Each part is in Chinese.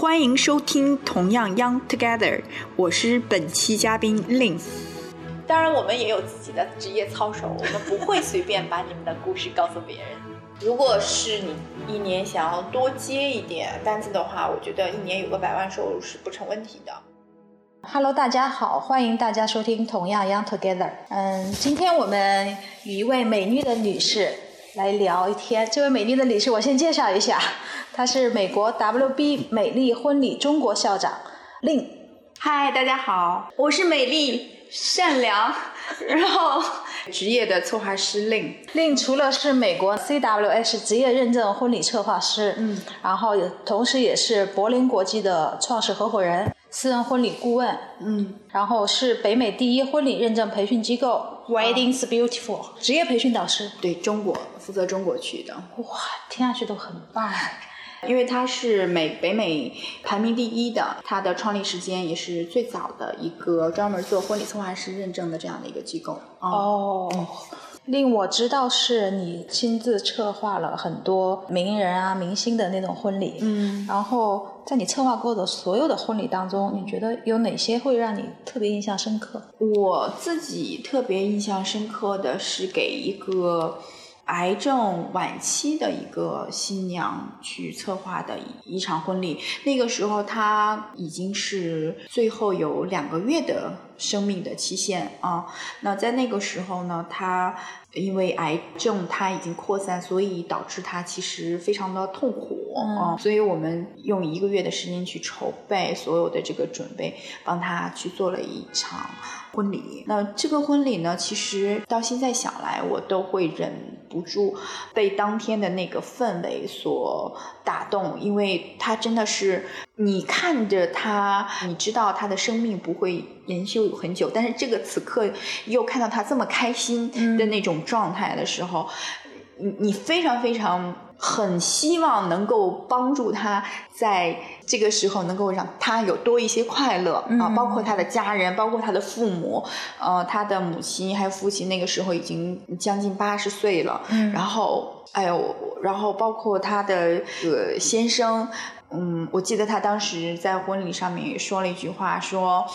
欢迎收听同样 Young Together，我是本期嘉宾 Lin。当然，我们也有自己的职业操守，我们不会随便把你们的故事告诉别人。如果是你一年想要多接一点单子的话，我觉得一年有个百万收入是不成问题的。Hello，大家好，欢迎大家收听同样 Young Together。嗯，今天我们与一位美丽的女士来聊一天。这位美丽的女士，我先介绍一下，她是美国 WB 美丽婚礼中国校长令。嗨，大家好，我是美丽、善良，然后职业的策划师令。令除了是美国 CWS 职业认证婚礼策划师，嗯，然后也同时也是柏林国际的创始合伙人、私人婚礼顾问，嗯，然后是北美第一婚礼认证培训机构 Weddings Beautiful 职业培训导师。对中国负责中国区的，哇，听上去都很棒。因为它是美北美排名第一的，它的创立时间也是最早的一个专门做婚礼策划师认证的这样的一个机构。啊哦，令我知道是你亲自策划了很多名人啊、明星的那种婚礼。嗯，然后在你策划过的所有的婚礼当中，你觉得有哪些会让你特别印象深刻？我自己特别印象深刻的是给一个癌症晚期的一个新娘去策划的一一场婚礼。那个时候她已经是最后有两个月的生命的期限啊。那在那个时候呢，他因为癌症它已经扩散，所以导致他其实非常的痛苦啊。所以我们用一个月的时间去筹备所有的这个准备，帮他去做了一场婚礼。那这个婚礼呢，其实到现在想来，我都会忍不住被当天的那个氛围所打动，因为它真的是你看着他，你知道他的生命不会延续很久，但是这个此刻又看到他这么开心的那种状态的时候，你你非常非常很希望能够帮助他在这个时候能够让他有多一些快乐、啊，包括他的家人，包括他的父母，呃，他的母亲还有父亲那个时候已经将近八十岁了，嗯然后哎呦，然后包括他的呃先生。嗯，我记得他当时在婚礼上面也说了一句话，说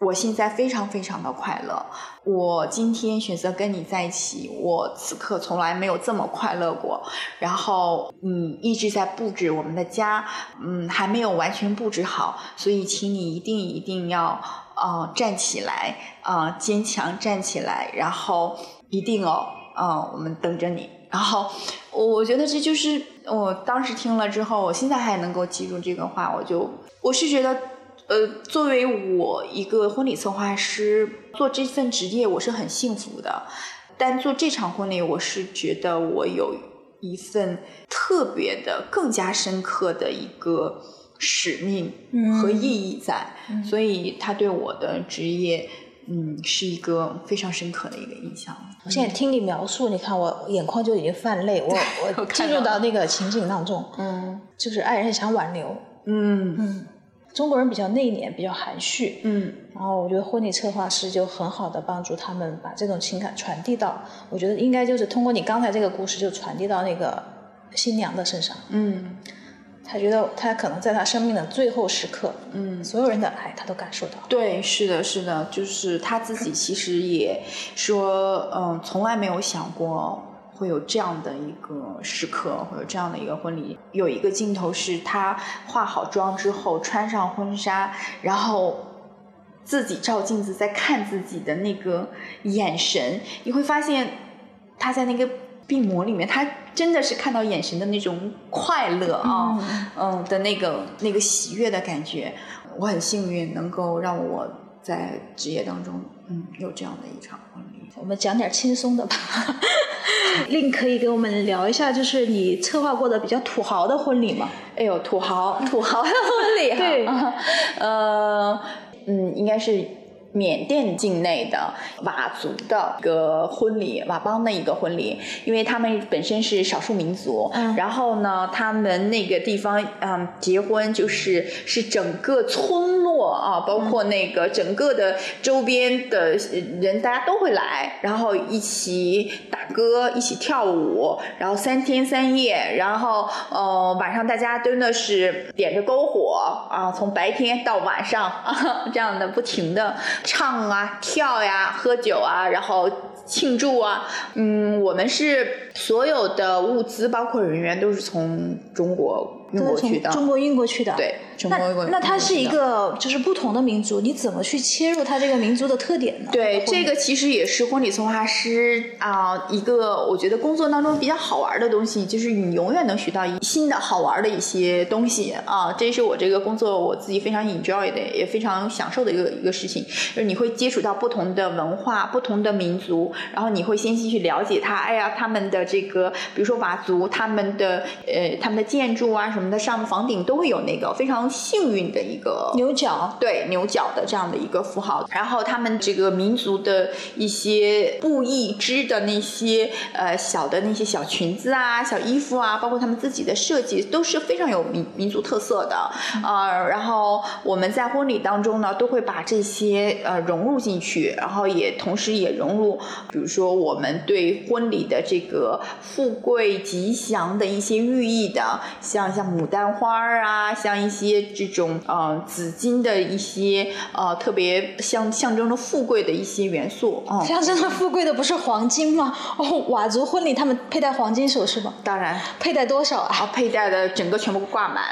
我现在非常非常的快乐，我今天选择跟你在一起，我此刻从来没有这么快乐过。然后你一直在布置我们的家，嗯，还没有完全布置好，所以请你一定一定要呃站起来，呃坚强站起来，然后一定哦，呃我们等着你。然后我觉得这就是我当时听了之后，我现在还能够记住这个话，我就我是觉得。呃，作为我一个婚礼策划师，做这份职业我是很幸福的。但做这场婚礼，我是觉得我有一份特别的、更加深刻的一个使命和意义在，所以他对我的职业，嗯，是一个非常深刻的一个印象。我现在听你描述，你看我眼眶就已经泛泪，我 我我进入到那个情景当中，嗯。就是爱人想挽留，嗯。嗯，中国人比较内敛，比较含蓄，嗯。然后我觉得婚礼策划师就很好的帮助他们把这种情感传递到，我觉得应该就是通过你刚才这个故事就传递到那个新娘的身上，嗯他觉得他可能在他生命的最后时刻，嗯，所有人的爱他都感受到。对，是的，是的，就是他自己其实也说，嗯，从来没有想过会有这样的一个时刻，会有这样的一个婚礼。有一个镜头是他化好妆之后，穿上婚纱，然后自己照镜子在看自己的那个眼神，你会发现他在那个病魔里面，他真的是看到眼神的那种快乐啊，嗯的那个那个喜悦的感觉。我很幸运能够让我在职业当中，嗯，有这样的一场婚礼。我们讲点轻松的吧。令可以给我们聊一下，就是你策划过的比较土豪的婚礼吗？哎呦，土豪，土豪的婚礼哈，对呃，嗯，应该是缅甸境内的佤族的一个婚礼，佤邦的一个婚礼，因为他们本身是少数民族，嗯。然后呢，他们那个地方，嗯，结婚就是是整个村啊，包括那个整个的周边的人，大家都会来，然后一起打歌，一起跳舞，然后三天三夜，然后呃晚上大家真的是点着篝火啊，从白天到晚上啊，这样的不停的唱啊、跳呀、喝酒啊，然后庆祝啊。嗯，我们是所有的物资，包括人员，都是从中国运过去的。中国运过去的。对，中那国运过那它是一个就是不同的民族，你怎么去切入它这个民族的特点呢？对，这个其实也是婚礼策划师啊、一个我觉得工作当中比较好玩的东西，就是你永远能学到一新的好玩的一些东西啊，这是我这个工作我自己非常 enjoy 的，也非常享受的一个一个事情，就是你会接触到不同的文化、不同的民族，然后你会先去了解它，哎呀，他们的这个，比如说佤族，他们的呃他们的建筑啊什么的，上房顶都会有那个非常幸运的一个牛角，对牛角的这样的一个符号，然后他们这个民族的一些布艺织的那些呃小的那些小裙子啊、小衣服啊，包括他们自己的设计，都是非常有民民族特色的。呃，然后我们在婚礼当中呢，都会把这些呃融入进去，然后也同时也融入，比如说我们对婚礼的这个富贵吉祥的一些寓意的，像像牡丹花儿啊，像一些这种呃紫金的一些呃特别象象征着富贵的一些元素。嗯，象征着富贵的不是黄金吗？哦，佤族婚礼他们佩戴黄金首饰吗？当然。佩戴多少啊？啊，佩戴的整个全部挂满，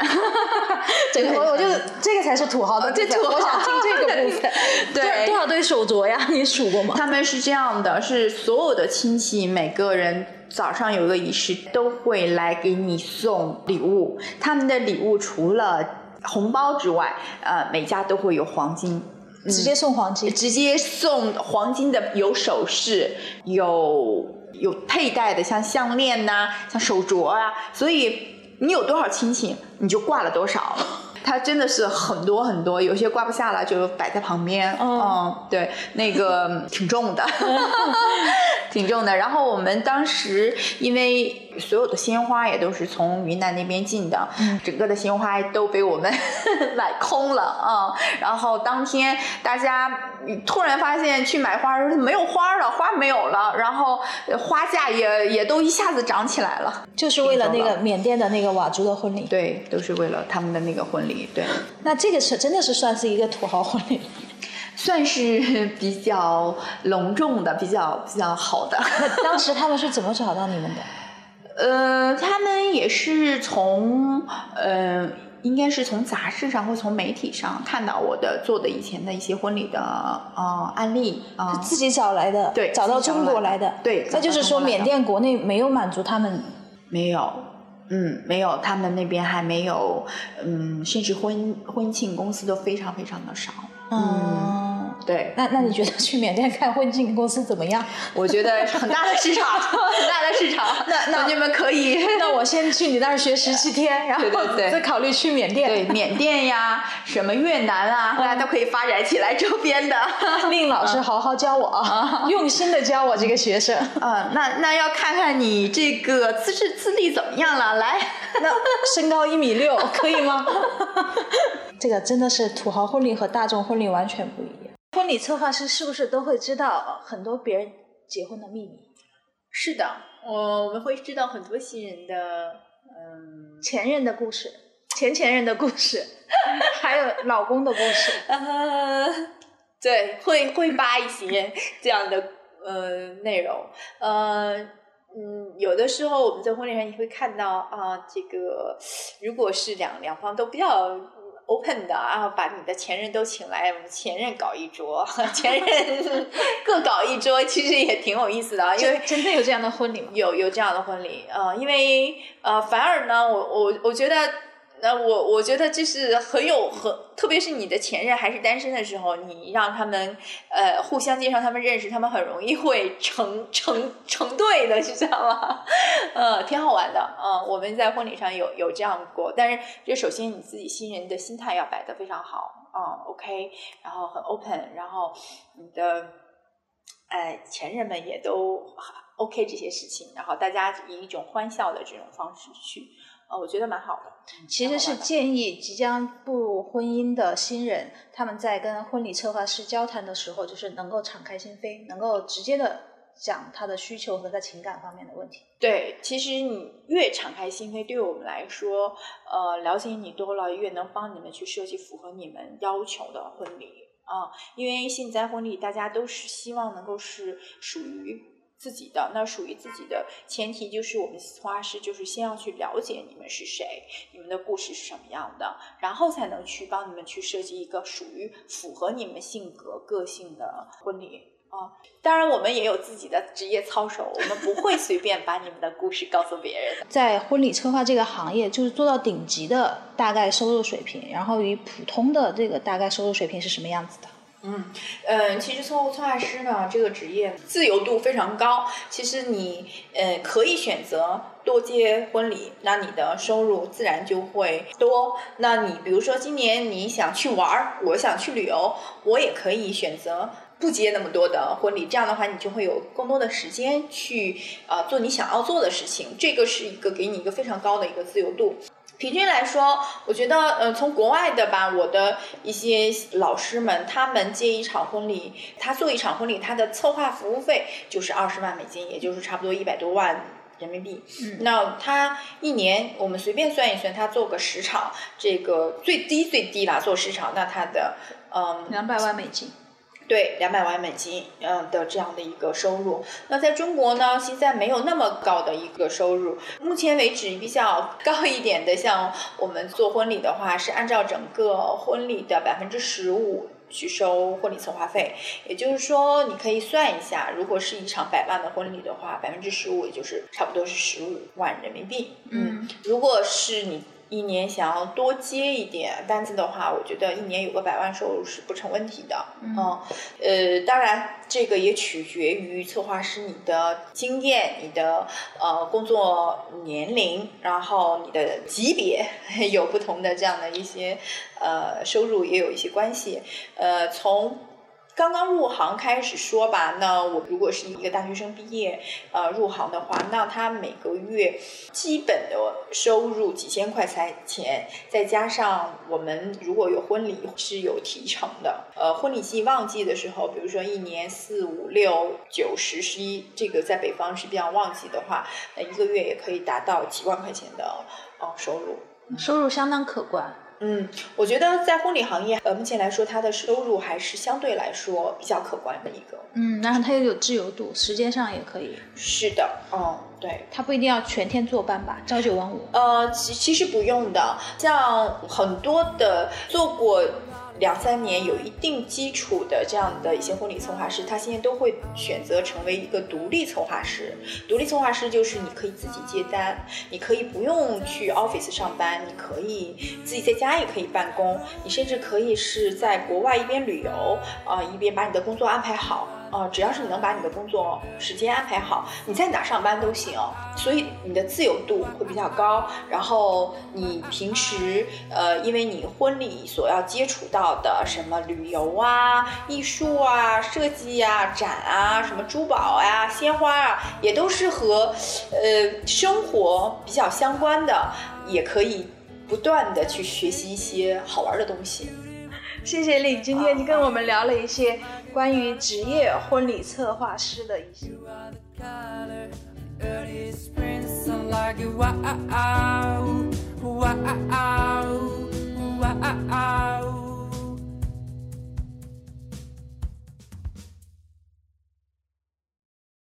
整个我我就这个才是土豪的这土豪我想听这个部分。对多多少对手镯呀？你数过吗？他们是这样的，是所有的亲戚每个人早上有一个仪式，都会来给你送礼物。他们的礼物除了红包之外，呃，每家都会有黄金。直接送黄金，直接送黄金的有首饰，有有佩戴的，像项链呐、像手镯啊，所以你有多少亲戚，你就挂了多少。它真的是很多很多，有些挂不下了就摆在旁边。嗯嗯，对，那个挺重的，挺重的。然后我们当时因为所有的鲜花也都是从云南那边进的，整个的鲜花都被我们 买空了啊、然后当天大家突然发现去买花的时候没有花了，花没有了，然后呃花价也也都一下子涨起来了。就是为了那个缅甸的那个佤族的婚礼。对，都是为了他们的那个婚礼。对，那这个是真的是算是一个土豪婚礼。算是 比较隆重的，比较比较好的。当时他们是怎么找到你们的？呃，他们也是从呃，应该是从杂志上或从媒体上看到我的做的以前的一些婚礼的呃案例啊、自己找来的，对找到中国来的。对那就是说缅甸国内没有满足他们。没有。嗯，没有，他们那边还没有，嗯，甚至婚婚庆公司都非常非常的少。嗯，对，那那你觉得去缅甸看婚庆公司怎么样？我觉得很大的市场，很大的市场，那那你们可以那我先去你那儿学十七天，然后再考虑去缅甸。对缅甸呀，什么越南啊，大家都可以发展起来周边的。令老师好好教我啊，用心的教我这个学生。啊，那那要看看你这个资质资历怎么样了。来，那身高一米六可以吗？这个真的是土豪婚礼和大众婚礼完全不一样。婚礼策划师是不是都会知道很多别人结婚的秘密？是的，我我们会知道很多新人的，嗯，前任的故事，前前任的故事，还有老公的故事。呃，对，会会扒一些这样的呃内容，呃，嗯，有的时候我们在婚礼上也会看到啊，这个如果是两两方都比较。Open 的啊，把你的前任都请来，我们前任搞一桌，前任 各搞一桌，其实也挺有意思的啊，因为真真的有这样的婚礼吗？有有这样的婚礼，呃，因为呃，反而呢，我我我觉得，那、我我觉得这是很有很，特别是你的前任还是单身的时候，你让他们呃互相介绍他们认识，他们很容易会成成成对的，你知道吗？呃，挺好玩的，嗯、我们在婚礼上有有这样过，但是这首先你自己新人的心态要摆得非常好，嗯，OK，然后很 open，然后你的。哎，前任们也都 OK 这些事情，然后大家以一种欢笑的这种方式去，呃，我觉得蛮好的。其实是建议即将步入婚姻的新人，他们在跟婚礼策划师交谈的时候，就是能够敞开心扉，能够直接的讲他的需求和在情感方面的问题。对，其实你越敞开心扉，对我们来说，呃，了解你多了，越能帮你们去设计符合你们要求的婚礼啊。因为现在婚礼大家都是希望能够是属于自己的，那属于自己的前提就是我们策划师就是先要去了解你们是谁，你们的故事是什么样的，然后才能去帮你们去设计一个属于符合你们性格个性的婚礼。啊，当然，我们也有自己的职业操守，我们不会随便把你们的故事告诉别人。在婚礼策划这个行业，就是做到顶级的大概收入水平，然后与普通的这个大概收入水平是什么样子的？嗯嗯，其实策策划师呢，这个职业自由度非常高。其实你呃可以选择多接婚礼，那你的收入自然就会多。那你比如说今年你想去玩儿，我想去旅游，我也可以选择。不接那么多的婚礼，这样的话你就会有更多的时间去啊做你想要做的事情。这个是一个给你一个非常高的一个自由度。平均来说，我觉得呃从国外的吧，我的一些老师们，他们接一场婚礼，他做一场婚礼，他的策划服务费就是二十万美金，也就是差不多一百多万人民币。嗯，那他一年我们随便算一算，他做个十场，这个最低最低啦，做十场，那他的嗯两百万美金。对，两百万美金，嗯的这样的一个收入。那在中国呢，现在没有那么高的一个收入。目前为止比较高一点的，像我们做婚礼的话，是按照整个婚礼的百分之十五去收婚礼策划费。也就是说，你可以算一下，如果是一场百万的婚礼的话，百分之十五也就是差不多是十五万人民币。嗯，如果是你。一年想要多接一点单子的话，我觉得一年有个百万收入是不成问题的。嗯，呃，当然这个也取决于策划师你的经验、你的呃工作年龄，然后你的级别 有不同的这样的一些呃收入也有一些关系。呃，从刚刚入行开始说吧，那我如果是一个大学生毕业，呃，入行的话，那他每个月基本的收入几千块钱，再加上我们如果有婚礼是有提成的，呃，婚礼季旺季的时候，比如说一年四五六九十十一，这个在北方是比较旺季的话，那一个月也可以达到几万块钱的呃收入，收入相当可观。嗯，我觉得在婚礼行业，呃，目前来说，它的收入还是相对来说比较可观的一个。嗯，然后它又有自由度，时间上也可以。是的，嗯，对。它不一定要全天坐班吧，朝九晚五。呃，其其实不用的，像很多的做过。两三年有一定基础的这样的一些婚礼策划师，他现在都会选择成为一个独立策划师。独立策划师就是你可以自己接单，你可以不用去 office 上班，你可以自己在家也可以办公，你甚至可以是在国外一边旅游啊，一边把你的工作安排好。啊，只要是你能把你的工作时间安排好，你在哪上班都行，所以你的自由度会比较高。然后你平时呃，因为你婚礼所要接触到的什么旅游啊、艺术啊、设计啊、展啊、什么珠宝啊、鲜花啊，也都是和呃生活比较相关的，也可以不断的去学习一些好玩的东西。谢谢你，今天跟我们聊了一些关于职业婚礼策划师的一些。